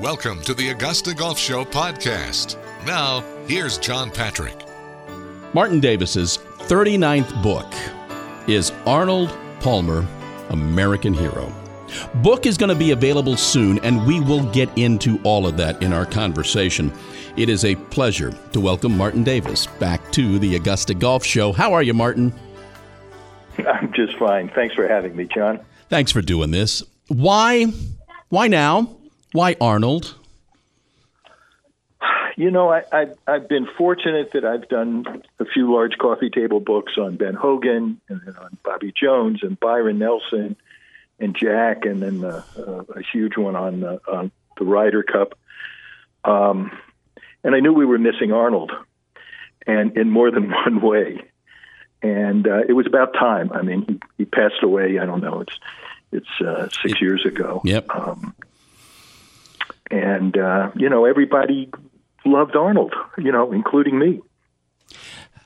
Welcome to the Augusta Golf Show podcast. Now, here's John Patrick. Martin Davis's 39th book is Arnold Palmer, American Hero. Book is going to be available soon, and we will get into all of that in our conversation. It is a pleasure to welcome Martin Davis back to the Augusta Golf Show. How are you, Martin? I'm just fine. Thanks for having me, John. Thanks for doing this. Why? Why now? Why Arnold? You know, I, I, I've been fortunate that I've done a few large coffee table books on Ben Hogan and then on Bobby Jones and Byron Nelson and Jack, and then uh, uh, a huge one on, uh, on the Ryder Cup. Um, and I knew we were missing Arnold, and in more than one way. And uh, it was about time. I mean, he, he passed away. I don't know. It's it's uh, six it, years ago. Yep. Um, and uh, you know everybody loved Arnold, you know, including me.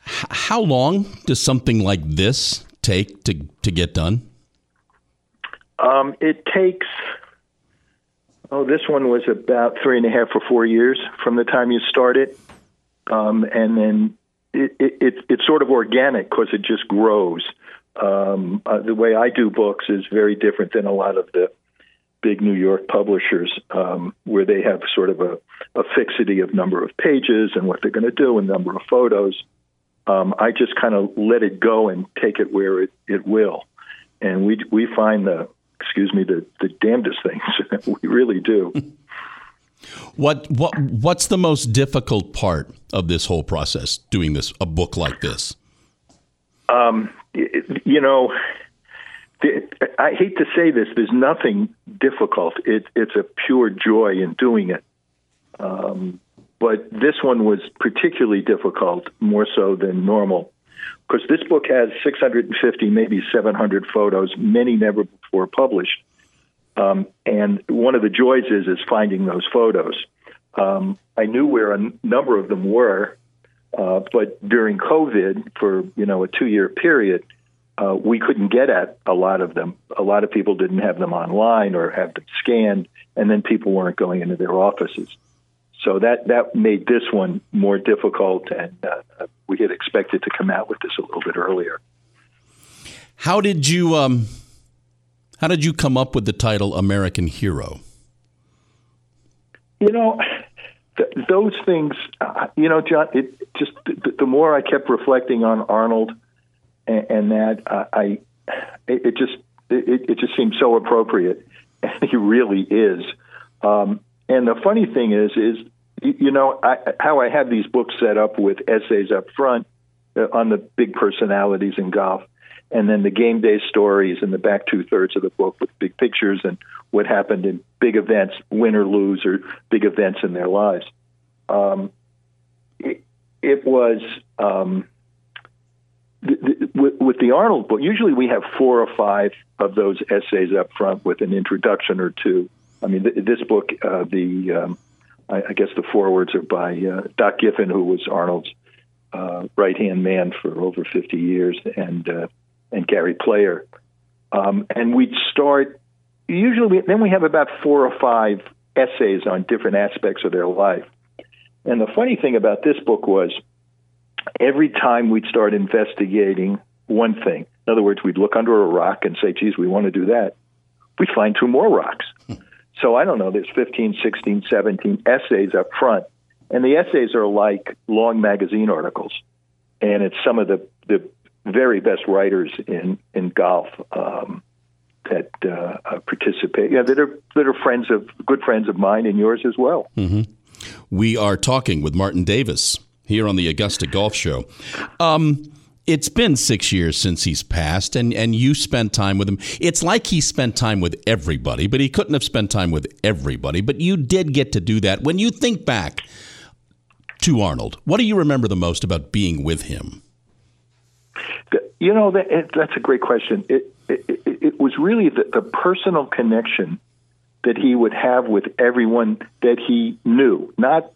How long does something like this take to to get done? Um, it takes. Oh, this one was about three and a half or four years from the time you start it, um, and then it, it, it, it's sort of organic because it just grows. Um, uh, the way I do books is very different than a lot of the big New York publishers um, where they have sort of a, a fixity of number of pages and what they're going to do and number of photos. Um, I just kind of let it go and take it where it, it will. And we, we find the, excuse me, the, the damnedest things. we really do. What, what, what's the most difficult part of this whole process, doing this, a book like this? Um, you know, I hate to say this. There's nothing difficult. It, it's a pure joy in doing it. Um, but this one was particularly difficult, more so than normal, because this book has 650, maybe 700 photos, many never before published. Um, and one of the joys is is finding those photos. Um, I knew where a n- number of them were, uh, but during COVID, for you know a two year period, uh, we couldn't get at a lot of them. A lot of people didn't have them online or have them scanned, and then people weren't going into their offices. So that that made this one more difficult, and uh, we had expected to come out with this a little bit earlier. How did you um, how did you come up with the title American Hero? You know, th- those things. Uh, you know, John. It just the, the more I kept reflecting on Arnold and, and that uh, I, it, it just it, it just seems so appropriate, and he really is. Um, and the funny thing is, is you know I, how I have these books set up with essays up front uh, on the big personalities in golf, and then the game day stories in the back two thirds of the book with big pictures and what happened in big events, win or lose, or big events in their lives. Um, it, it was. Um, with, with the Arnold book, usually we have four or five of those essays up front with an introduction or two. I mean, th- this book, uh, the um, I, I, guess the forewords are by uh, Doc Giffen, who was Arnold's uh, right hand man for over 50 years, and uh, and Gary Player. Um, and we'd start usually. We, then we have about four or five essays on different aspects of their life. And the funny thing about this book was every time we'd start investigating one thing, in other words, we'd look under a rock and say, geez, we want to do that, we'd find two more rocks. so I don't know, there's 15, 16, 17 essays up front. And the essays are like long magazine articles. And it's some of the, the very best writers in, in golf um, that uh, participate, yeah, that are, that are friends of, good friends of mine and yours as well. Mm-hmm. We are talking with Martin Davis here on the Augusta Golf Show. Um, it's been six years since he's passed, and, and you spent time with him. It's like he spent time with everybody, but he couldn't have spent time with everybody. But you did get to do that. When you think back to Arnold, what do you remember the most about being with him? You know, that, that's a great question. It, it, it was really the, the personal connection that he would have with everyone that he knew, not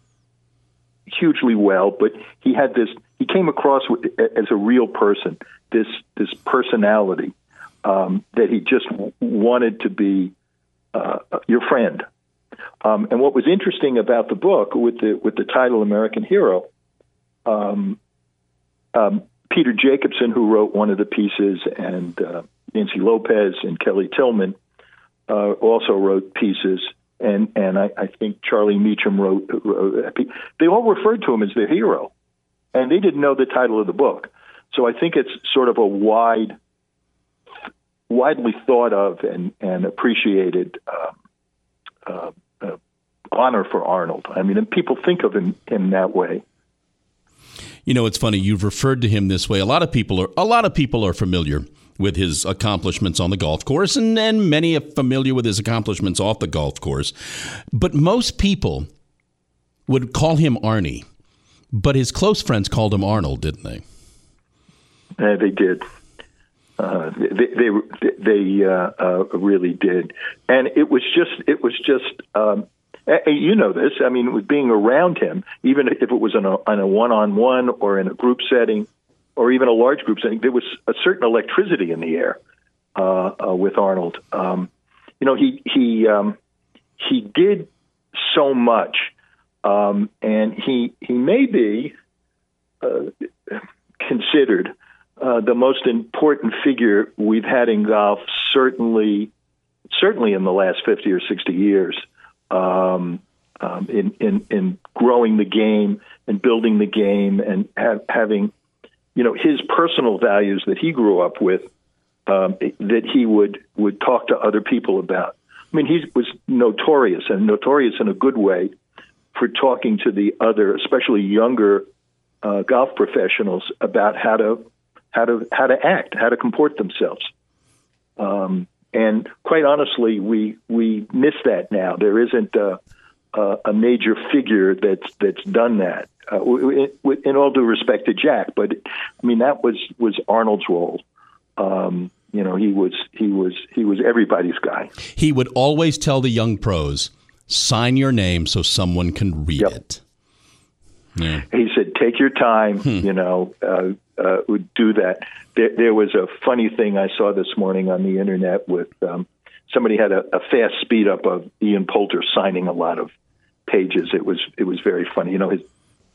hugely well, but he had this. He came across as a real person. This this personality um, that he just wanted to be uh, your friend, Um, and what was interesting about the book with the with the title American Hero, um, um, Peter Jacobsen, who wrote one of the pieces, and uh, Nancy Lopez and Kelly Tilghman uh, also wrote pieces, and and I, I think Charlie Mechem wrote, wrote. They all referred to him as their hero, and they didn't know the title of the book. So I think it's sort of a wide, widely thought of and and appreciated. Um, uh, uh, honor for Arnold. I mean, and people think of him in that way. You know, it's funny. You've referred to him this way. A lot of people are a lot of people are familiar with his accomplishments on the golf course, and, and many are familiar with his accomplishments off the golf course. But most people would call him Arnie, but his close friends called him Arnold, didn't they? Uh, they did. Uh, they they, they uh, uh, really did, and it was just it was just um, you know this. I mean, with being around him, even if it was in a, on a one-on-one or in a group setting, or even a large group setting, there was a certain electricity in the air uh, uh, with Arnold. Um, you know, he he um, he did so much, um, and he he may be uh, considered uh, the most important figure we've had in golf, certainly certainly in the last fifty or sixty years. Um, um, in, in in growing the game and building the game and have, having you know his personal values that he grew up with um, that he would would talk to other people about. I mean, he was notorious and notorious in a good way for talking to the other, especially younger uh, golf professionals about how to how to how to act, how to comport themselves. Um, and quite honestly, we we miss that now. There isn't a, a, a major figure that's that's done that. Uh, in all due respect to Jack, but I mean that was was Arnold's role. Um, you know, he was he was he was everybody's guy. He would always tell the young pros, "Sign your name so someone can read yep. it." Yeah. He said, "Take your time. Hmm. You know, uh, uh, do that." There, there, was a funny thing I saw this morning on the internet with um, somebody had a, a fast speed up of Ian Poulter signing a lot of pages. It was it was very funny. You know, his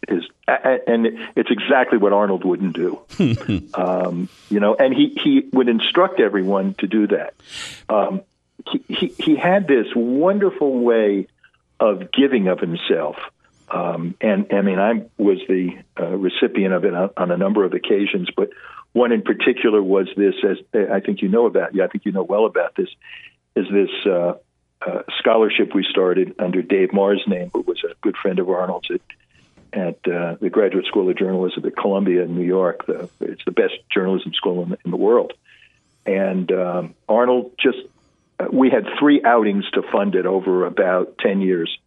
his and it's exactly what Arnold wouldn't do. um, you know, and he he would instruct everyone to do that. Um, he, he he had this wonderful way of giving of himself. Um, and I mean, I was the uh, recipient of it on, on, a number of occasions, but one in particular was this. As I think you know about, yeah, I think you know well about this. Is this uh, uh, scholarship we started under Dave Marr's name, who was a good friend of Arnold's at at uh, the Graduate School of Journalism at Columbia in New York. The, it's the best journalism school in the, in the world. And um, Arnold just, uh, we had three outings to fund it over about 10 years.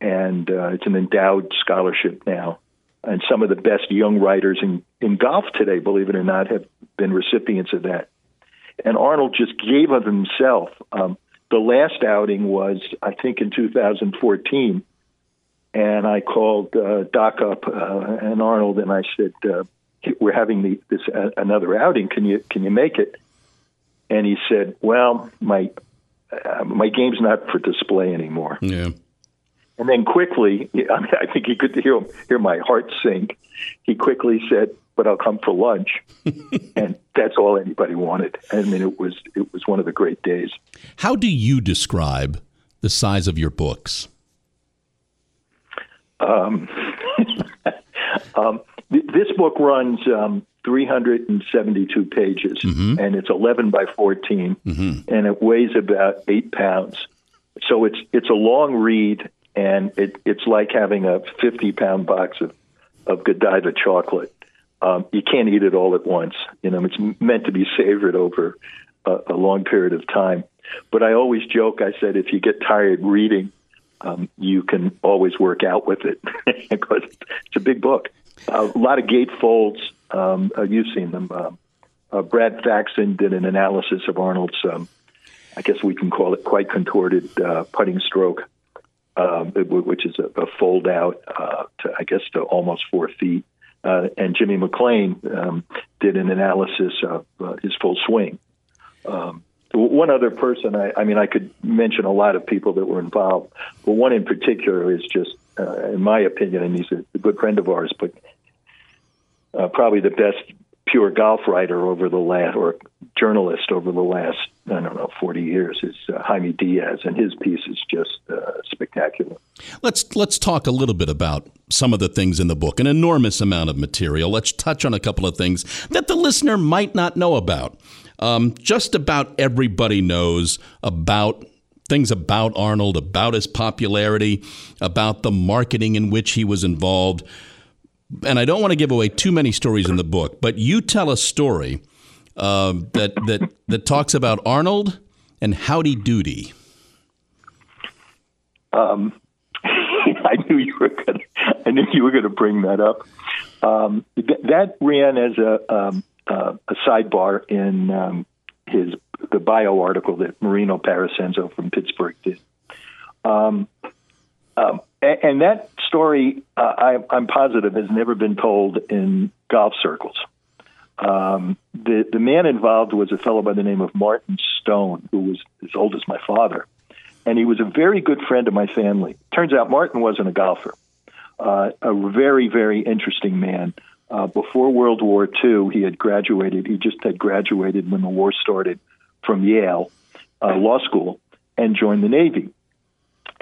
And uh, it's an endowed scholarship now. And some of the best young writers in, in golf today, believe it or not, have been recipients of that. And Arnold just gave of himself. Um, the last outing was, I think, in 2014 and I called uh, Doc up uh, and Arnold, and I said, uh, "We're having the, this uh, another outing. Can you can you make it?" And he said, "Well, my uh, my game's not for display anymore." Yeah. And then quickly, I, mean, I think he could hear hear my heart sink. He quickly said, "But I'll come for lunch," and that's all anybody wanted. I mean, it was it was one of the great days. How do you describe the size of your books? Um, um, th- this book runs um, 372 pages, mm-hmm. and it's 11 by 14, mm-hmm. and it weighs about eight pounds. So it's it's a long read, and it, it's like having a 50 pound box of of Godiva chocolate. Um, you can't eat it all at once. You know, it's meant to be savored over a, a long period of time. But I always joke. I said, if you get tired reading, um, you can always work out with it because it's a big book. A lot of gate folds. Um, uh, you've seen them. Uh, uh, Brad Faxon did an analysis of Arnold's, um, I guess we can call it quite contorted uh, putting stroke, um, which is a, a fold out uh, to, I guess, to almost four feet. And Jimmy McLean um, did an analysis of his full swing. Um, one other person, I, I mean, I could mention a lot of people that were involved, but one in particular is just, uh, in my opinion, and he's a, a good friend of ours, but uh, probably the best pure golf writer over the last, or journalist over the last, I don't know, 40 years is uh, Jaime Diaz, and his piece is just uh, spectacular. Let's let's talk a little bit about some of the things in the book. An enormous amount of material. Let's touch on a couple of things that the listener might not know about. Um, just about everybody knows about things about Arnold, about his popularity, about the marketing in which he was involved. And I don't want to give away too many stories in the book, but you tell a story uh, that that that talks about Arnold and Howdy Doody. Um, I knew you were going. I knew you were going to bring that up. Um, th- that ran as a um, uh, a sidebar in um, his the bio article that Marino Parascenzo from Pittsburgh did. Um, um, and, and, that story, uh, I, I'm positive, has never been told in golf circles. Um, the the man involved was a fellow by the name of Martin Stone, who was as old as my father, and he was a very good friend of my family. Turns out Martin wasn't a golfer, uh, a very very interesting man. Uh, before World War II, he had graduated. He just had graduated when the war started from Yale uh, Law School and joined the Navy.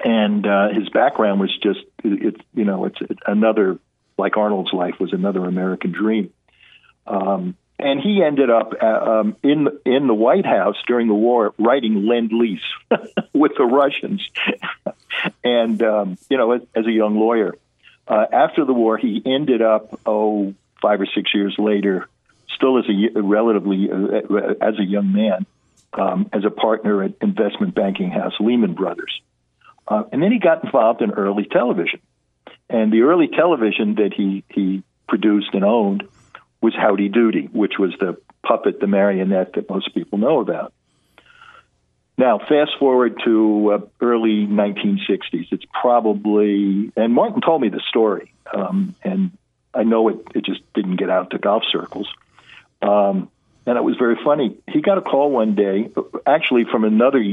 And uh, his background was just, it, it, you know, it's another, like Arnold's life was another American dream. Um, and he ended up uh, um, in in the White House during the war writing Lend Lease with the Russians, and um, you know, as, as a young lawyer, uh, after the war, he ended up, oh, five or six years later, still as a relatively uh, as a young man, um, as a partner at investment banking house Lehman Brothers, uh, and then he got involved in early television, and the early television that he he produced and owned was Howdy Doody, which was the puppet, the marionette that most people know about. Now, fast forward to uh, early 1960s. It's probably, and Martin told me the story, um, and I know it, it just didn't get out to golf circles. Um, and it was very funny. He got a call one day, actually from another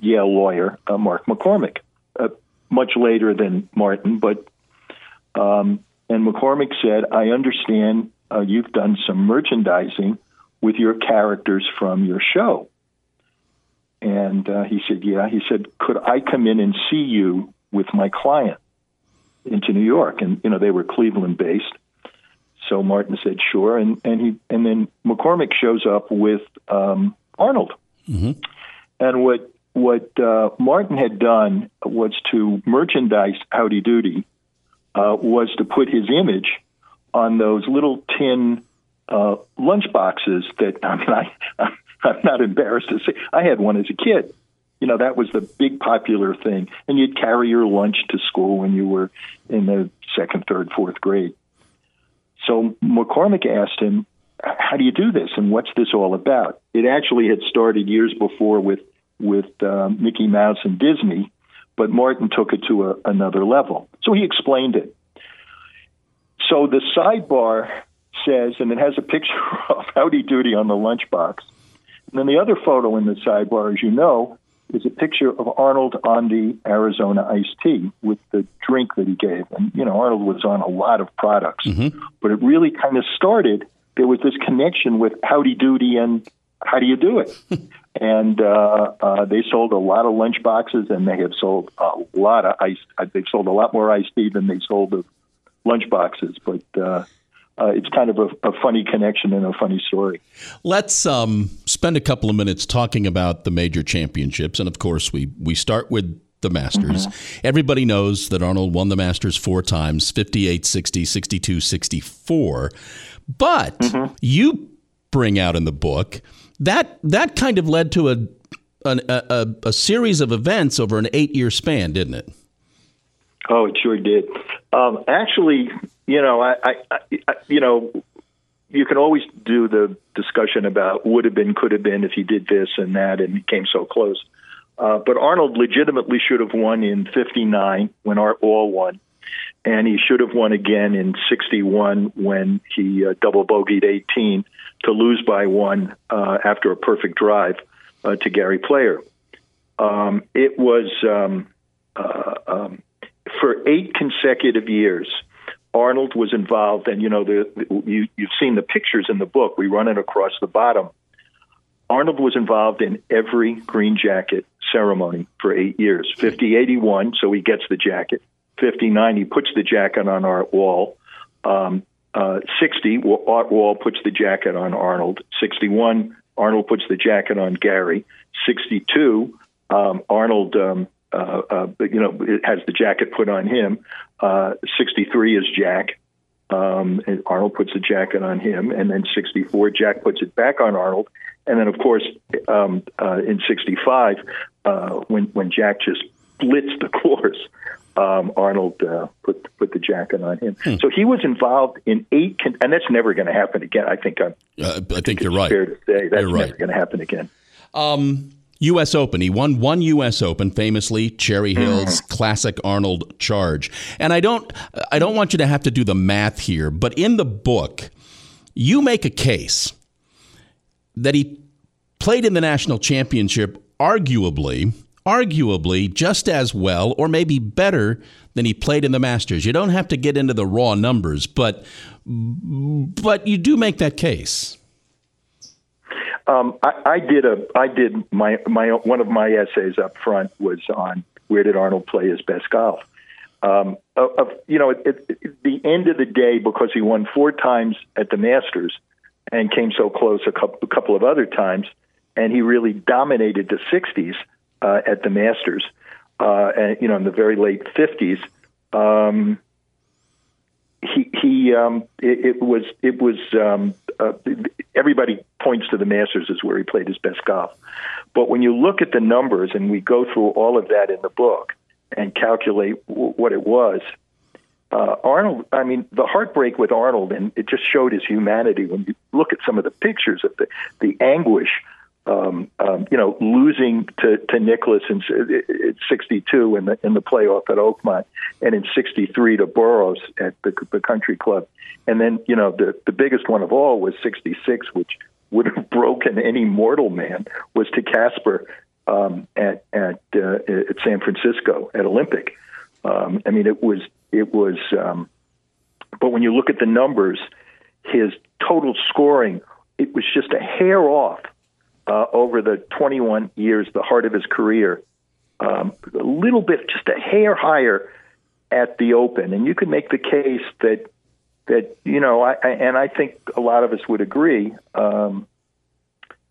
Yale lawyer, uh, Mark McCormack, uh, much later than Martin, but um, and McCormack said, "I understand uh, you've done some merchandising with your characters from your show." And uh, he said, Yeah. He said, Could I come in and see you with my client into New York? And, you know, they were Cleveland based. So Martin said, Sure. And, and, he, and then McCormack shows up with um, Arnold. Mm-hmm. And what, what uh, Martin had done was to merchandise Howdy Doody, uh, was to put his image on those little tin uh, lunch boxes that I mean, I'm not embarrassed to say I had one as a kid. You know, that was the big popular thing. And you'd carry your lunch to school when you were in the second, third, fourth grade. So McCormack asked him, How do you do this? And what's this all about? It actually had started years before with, with uh, Mickey Mouse and Disney, but Martin took it to a, another level. So he explained it. So the sidebar says, and it has a picture of Howdy Doody on the lunchbox. And then the other photo in the sidebar, as you know, is a picture of Arnold on the Arizona iced tea with the drink that he gave. And, you know, Arnold was on a lot of products, mm-hmm. but it really kind of started. There was this connection with Howdy Doody and how do you do it? and uh, uh, they sold a lot of lunch boxes, and they have sold a lot of ice. They've sold a lot more iced tea than they sold of lunch boxes. But uh, uh, it's kind of a, a, funny connection and a funny story. Let's um, spend a couple of minutes talking about the major championships, and of course, we we start with the Masters. Mm-hmm. Everybody knows that Arnold won the Masters four times 58, 60, 62, 64. But mm-hmm. you bring out in the book that that kind of led to a, a, a, a series of events over an eight year span, didn't it? Oh, it sure did. Um, actually, you know, I, I, I, you know, you can always do the discussion about would have been, could have been if he did this and that, and he came so close. Uh, but Arnold legitimately should have won in '59 when Art Wall won, and he should have won again in '61 when he uh, double bogeyed 18 to lose by one uh, after a perfect drive uh, to Gary Player. Um, it was um, uh, um, for eight consecutive years. Arnold was involved, and you know the, the you, you've seen the pictures in the book. We run it across the bottom. Arnold was involved in every green jacket ceremony for eight years. 50, 81, so he gets the jacket. 59, he puts the jacket on Art Wall. Um, uh, 60, Art Wall puts the jacket on Arnold. 61, Arnold puts the jacket on Gary. 62, um, Arnold, um, uh, uh, you know, has the jacket put on him. Uh, 63 is Jack. Um, and Arnold puts the jacket on him, and then 64, Jack puts it back on Arnold, and then of course um, uh, in '65, uh, when when Jack just blitzed the course, um, Arnold uh, put put the jacket on him. Hmm. So he was involved in eight, con- and that's never going to happen again. I think I'm. Uh, I think you're right. Fair to say that's right. never going to happen again. Um, U.S. Open. He won one U.S. Open, famously Cherry Hills mm. classic Arnold charge. And I don't, I don't want you to have to do the math here, but in the book, you make a case that he played in the national championship, arguably, arguably just as well, or maybe better than he played in the Masters. You don't have to get into the raw numbers, but, but you do make that case. Um, I, I did a I did my my one of my essays up front was on where did Arnold play his best golf. Um, of, you know, at, at the end of the day, because he won four times at the Masters and came so close a couple, a couple of other times, and he really dominated the '60s uh, at the Masters, uh, and you know, in the very late '50s. Um, he he um, it, it was it was um, uh, everybody points to the Masters as where he played his best golf. But when you look at the numbers, and we go through all of that in the book and calculate w- what it was, uh, Arnold. I mean, the heartbreak with Arnold, and it just showed his humanity when you look at some of the pictures of the the anguish um, um, you know, losing to, to Nicklaus in, in 62 in the in the playoff at Oakmont, and in 63 to Boros at the, the Country Club, and then you know the the biggest one of all was 66, which would have broken any mortal man, was to Casper um, at at uh, at San Francisco at Olympic. Um, I mean, it was it was, um, but when you look at the numbers, his total scoring it was just a hair off uh, over the 21 years, the heart of his career, um, a little bit, just a hair higher at the Open, and you can make the case that that you know, I, I, and I think a lot of us would agree um,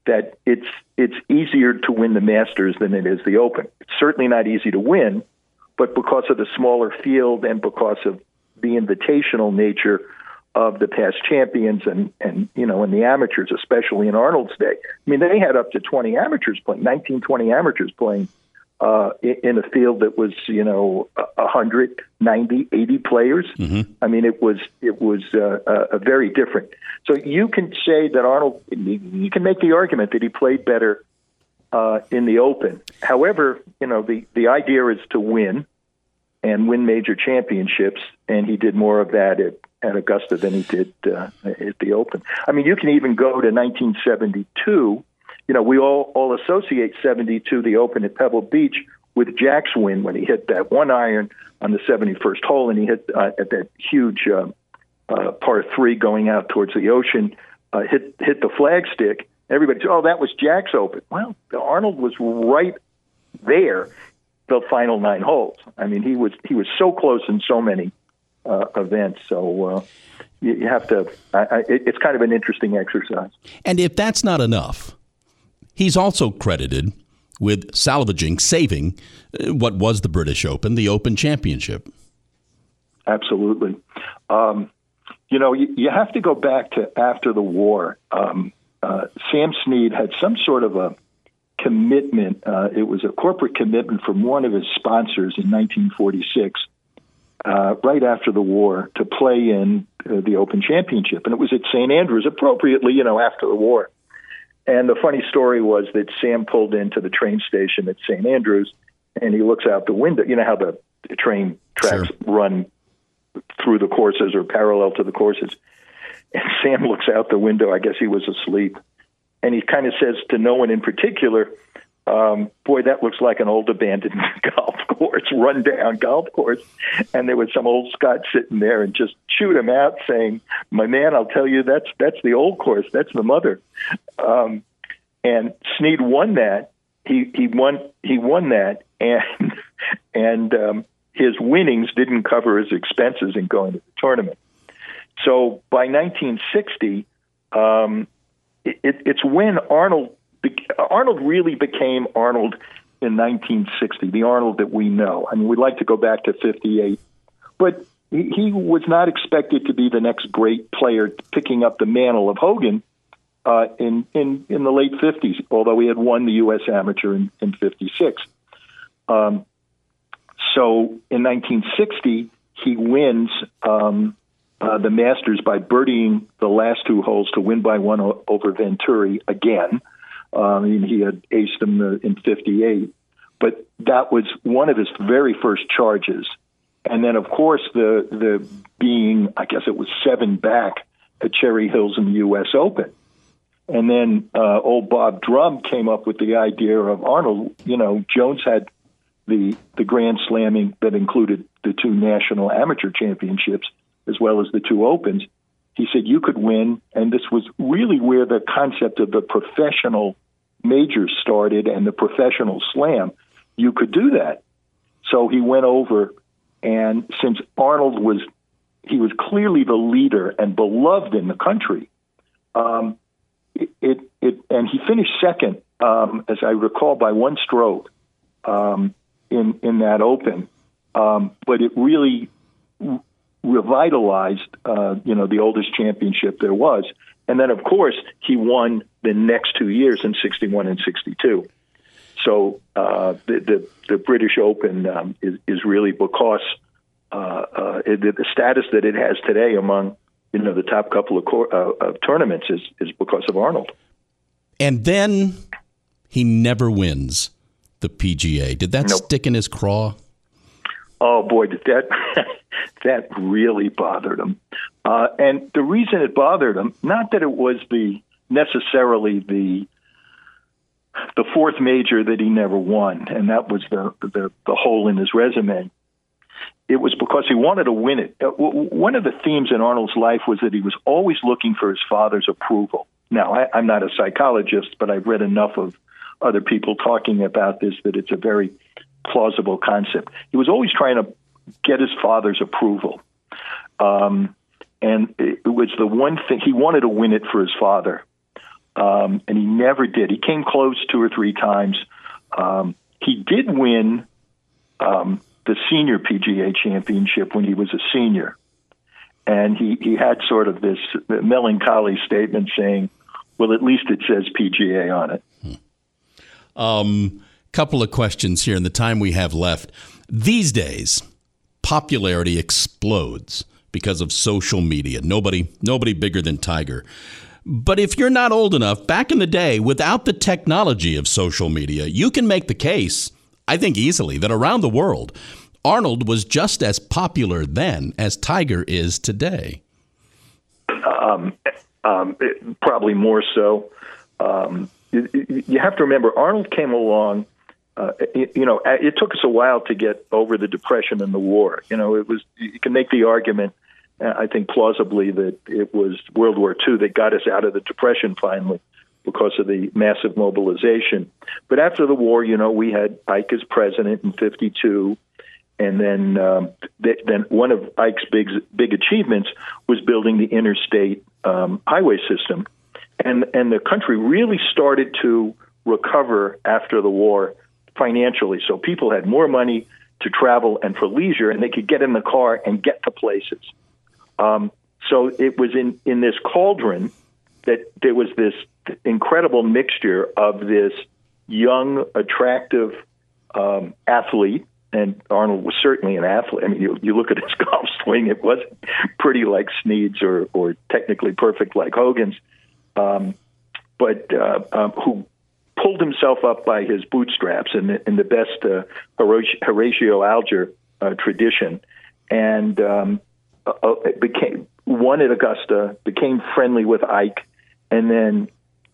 that it's it's easier to win the Masters than it is the Open. It's certainly not easy to win, but because of the smaller field and because of the invitational nature of the past champions and and you know and the amateurs, especially in Arnold's day. I mean, they had up to 20 amateurs playing, 19, 20 amateurs playing uh, in a field that was you know 100, 90, 80 players. Mm-hmm. I mean, it was it was uh, a very different. So you can say that Arnold. You can make the argument that he played better uh, in the Open. However, you know the the idea is to win and win major championships, and he did more of that at at Augusta than he did uh, at the Open. I mean, you can even go to 1972. You know, we all all associate 72, the Open at Pebble Beach, with Jack's win when he hit that one iron on the 71st hole, and he hit uh, at that huge uh, uh, par three going out towards the ocean, uh, hit hit the flagstick. Everybody said, "Oh, that was Jack's Open." Well, Arnold was right there, the final nine holes. I mean, he was he was so close in so many uh, events. So uh, you, you, have to. I, I, it's kind of an interesting exercise. And if that's not enough, he's also credited with salvaging, saving uh, what was the British Open, the Open Championship. Absolutely. Um, you know, you, you, have to go back to after the war. Um, uh, Sam Snead had some sort of a commitment. Uh, it was a corporate commitment from one of his sponsors in 1946 uh, right after the war to play in uh, the Open Championship, and it was at St. Andrews, appropriately, you know, after the war. And the funny story was that Sam pulled into the train station at St. Andrews, and he looks out the window. You know how the, the train tracks sure. run through the courses or parallel to the courses. And Sam looks out the window. I guess he was asleep. and he kind of says to no one in particular, um, boy, that looks like an old abandoned golf course, run down golf course. And there was some old Scot sitting there and just chewed him out, saying, "My man, I'll tell you, that's that's the old course. That's the mother." Um, and Snead won that. He he won he won that, and and um, his winnings didn't cover his expenses in going to the tournament. So by 1960, um, it, it's when Arnold Arnold really became Arnold in 1960, the Arnold that we know. I mean, we'd like to go back to 58, but he, he was not expected to be the next great player picking up the mantle of Hogan uh, in, in, in the late 50s, although he had won the U.S. Amateur in, in 56. Um, so in 1960, he wins um, uh, the Masters by birdieing the last two holes to win by one over Venturi again. Um, he had aced him in '58, but that was one of his very first charges. And then, of course, the the being, I guess it was seven back at Cherry Hills in the U.S. Open. And then uh, old Bob Drum came up with the idea of Arnold. You know, Jones had the the Grand Slamming that included the two national amateur championships as well as the two opens he said you could win, and this was really where the concept of the professional major started and the professional slam. You could do that. So he went over, and since Arnold was, he was clearly the leader and beloved in the country. Um, it, it, it, and he finished second, um, as I recall, by one stroke um, in in that Open. Um, but it really revitalized, uh, you know, the oldest championship there was. And then, of course, he won the next two years in '61 and '62. So uh, the, the, the British Open um, is is really because uh, uh, it, the status that it has today among you know the top couple of, cor- uh, of tournaments is is because of Arnold. And then he never wins the PGA. Did that nope. stick in his craw? Oh boy, did that that really bothered him. Uh, and the reason it bothered him, not that it was the necessarily the the fourth major that he never won, and that was the the, the hole in his resume. It was because he wanted to win it. Uh, one of the themes in Arnold's life was that he was always looking for his father's approval. Now, I, I'm not a psychologist, but I've read enough of other people talking about this that it's a very plausible concept. He was always trying to get his father's approval. Um, and it was the one thing he wanted to win it for his father, um, and he never did. He came close two or three times. Um, he did win um, the senior PGA championship when he was a senior, and he he had sort of this melancholy statement saying, "Well, at least it says PGA on it." Hmm. Um, couple of questions here in the time we have left. These days, popularity explodes because of social media. Nobody nobody bigger than Tiger. But if you're not old enough, back in the day, without the technology of social media, you can make the case, I think easily, that around the world, Arnold was just as popular then as Tiger is today. Um, um, it, probably more so. Um, you, you have to remember, Arnold came along uh, it, you know, it took us a while to get over the depression and the war. You know, it was you can make the argument, uh, I think plausibly, that it was World War II that got us out of the depression finally because of the massive mobilization. But after the war, you know, we had Ike as president in '52, and then um, th- then one of Ike's big big achievements was building the interstate um, highway system, and and the country really started to recover after the war financially. So people had more money to travel and for leisure, and they could get in the car and get to places. Um, so it was in, in this cauldron that there was this incredible mixture of this young, attractive um, athlete, and Arnold was certainly an athlete. I mean, you, you look at his golf swing; it wasn't pretty like Snead's or, or technically perfect like Hogan's, um, but uh, um, who pulled himself up by his bootstraps in the, in the best uh, Horatio Alger uh, tradition, and um, uh, uh became won at Augusta, became friendly with Ike, and then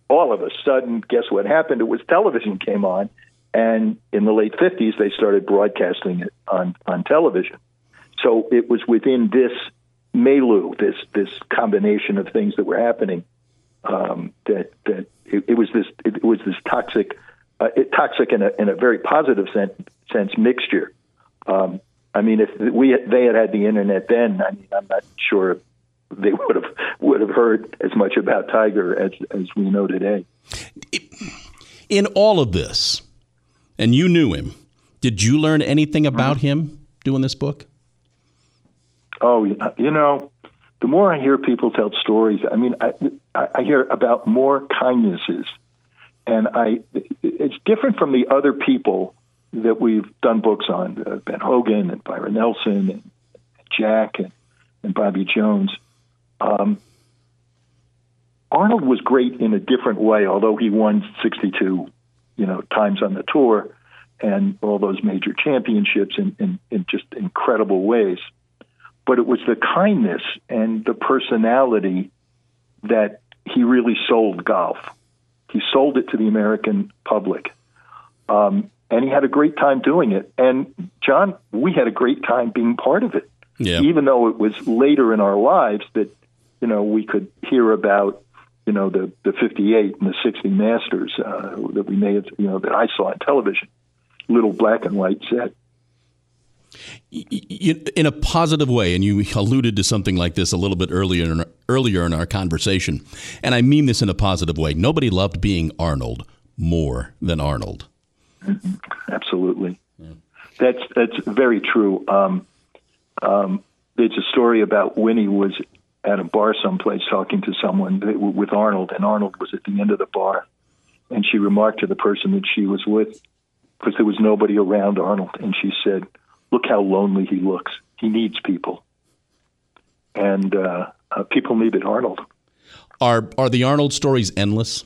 all of a sudden, guess what happened? It was television came on, and in the late 50s, they started broadcasting it on, on television. So it was within this milieu, this this combination of things that were happening, um, that that it, it, was this it, was this toxic, uh, it, toxic in a in a very positive sense, sense mixture. Um, I mean, if we they had had the internet then, I mean, I'm not sure they would have would have heard as much about Tiger as as we know today. In all of this, and you knew him, did you learn anything about him doing this book? Oh, you know, the more I hear people tell stories, I mean, I, I hear about more kindnesses, and I it's different from the other people that we've done books on, uh, Ben Hogan and Byron Nelson and Jack and, and Bobby Jones. Um, Arnold was great in a different way, although he won 62, you know, times on the tour and all those major championships in, in, in just incredible ways but it was the kindness and the personality that he really sold golf. He sold it to the American public. Um, and he had a great time doing it. And John, we had a great time being part of it. Yeah. Even though it was later in our lives that, you know, we could hear about, you know, the, the 58 and the 60 Masters uh, that we may have, you know, that I saw on television, little black and white set in a positive way, and you alluded to something like this a little bit earlier in, earlier in our conversation, and I mean this in a positive way. Nobody loved being Arnold more than Arnold. Mm-hmm. Absolutely, yeah. that's that's very true. Um, um, there's a story about Winnie was at a bar someplace talking to someone with Arnold, and Arnold was at the end of the bar, and she remarked to the person that she was with, because there was nobody around Arnold, and she said look how lonely he looks. He needs people, and uh, uh, people needed Arnold. Are are the Arnold stories endless?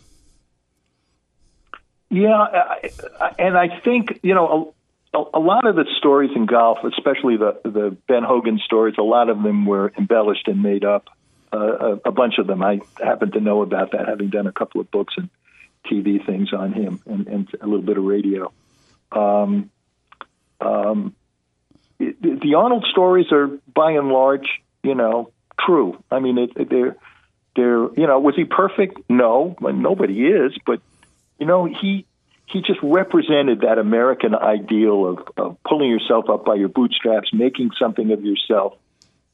Yeah, I, I, and I think you know a, a, lot of the stories in golf, especially the the Ben Hogan stories, a lot of them were embellished and made up. Uh, a, a bunch of them I happen to know about that, having done a couple of books and TV things on him, and, and a little bit of radio. Um, um, the Arnold stories are by and large, you know, true. I mean, it, they're they're you know, was he perfect? No, nobody is, but you know, he he just represented that American ideal of, of pulling yourself up by your bootstraps, making something of yourself,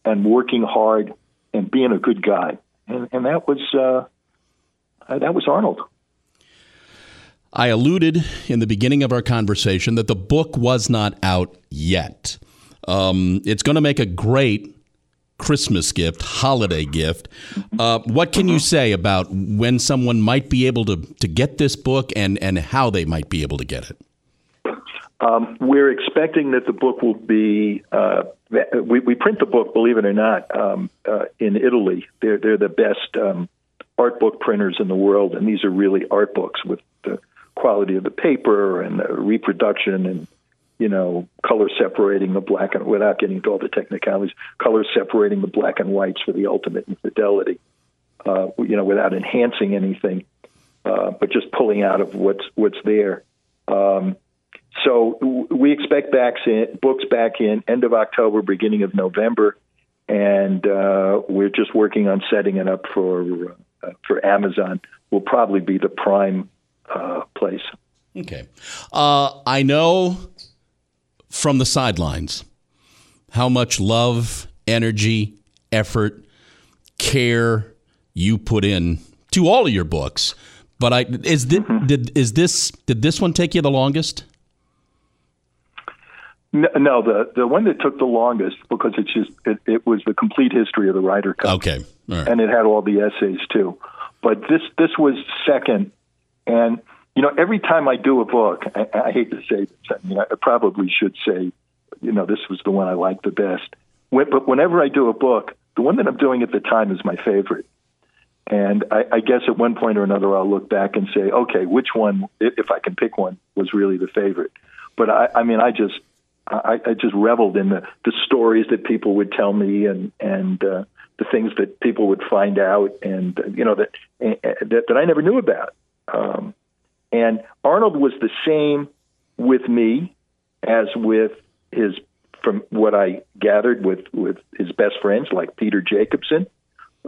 and working hard and being a good guy. And, and that was uh, that was Arnold. I alluded in the beginning of our conversation that the book was not out yet. Um, it's going to make a great Christmas gift, holiday gift. Uh, what can you say about when someone might be able to, to get this book and, and how they might be able to get it? Um, we're expecting that the book will be. Uh, we, we, print the book, believe it or not, um, uh, in Italy. They're they're the best um, art book printers in the world, and these are really art books with the quality of the paper and the reproduction and you know, color separating the black and without getting into all the technicalities, color separating the black and whites for the ultimate infidelity, uh, you know, without enhancing anything, uh, but just pulling out of what's what's there. Um, so we expect backs in, books back in end of October, beginning of November, and uh, we're just working on setting it up for uh, for Amazon. Will probably be the prime uh, place. Okay, uh, I know from the sidelines how much love, energy, effort, care you put in to all of your books. But I is this, mm-hmm. did is this did this one take you the longest? No, the the one that took the longest because it's just it, it was the complete history of the Ryder Cup. Okay, and it had all the essays too. But this this was second, and you know, every time I do a book, I, I hate to say this, I mean, I probably should say, you know, this was the one I liked the best. When, but whenever I do a book, the one that I'm doing at the time is my favorite. And I, I guess at one point or another, I'll look back and say, okay, which one, if I can pick one, was really the favorite. But I, I mean, I just, I, I just reveled in the, the stories that people would tell me and, and uh, the things that people would find out, and you know that that, that I never knew about. Um, and Arnold was the same with me as with his, from what I gathered, with with his best friends like Peter Jacobsen.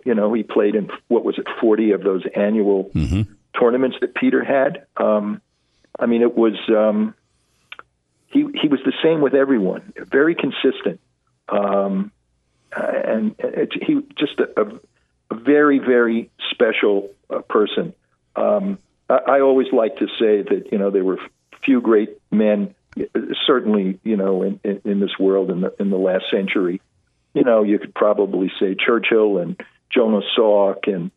You know, he played in what was it, forty of those annual mm-hmm. tournaments that Peter had. Um, I mean, it was um, he he was the same with everyone, very consistent, um, and it, he just a, a, a, very very special uh, person. Um, I, always like to say that you know there were few great men, certainly you know in, in, in this world in the in the last century. You know, you could probably say Churchill and Jonas Salk and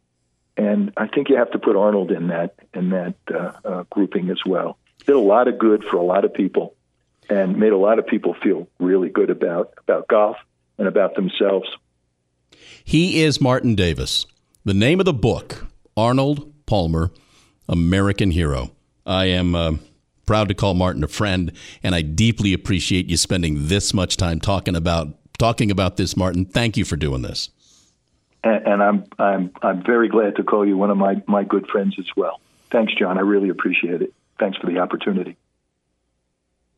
and I think you have to put Arnold in that in that uh, uh, grouping as well. Did a lot of good for a lot of people, and made a lot of people feel really good about about golf and about themselves. He is Martin Davis. The name of the book, Arnold Palmer, American Hero. I am uh, proud to call Martin a friend, and I deeply appreciate you spending this much time talking about talking about this, Martin. Thank you for doing this and, and I'm I'm I'm very glad to call you one of my my good friends as well. Thanks, John. I really appreciate it. Thanks for the opportunity.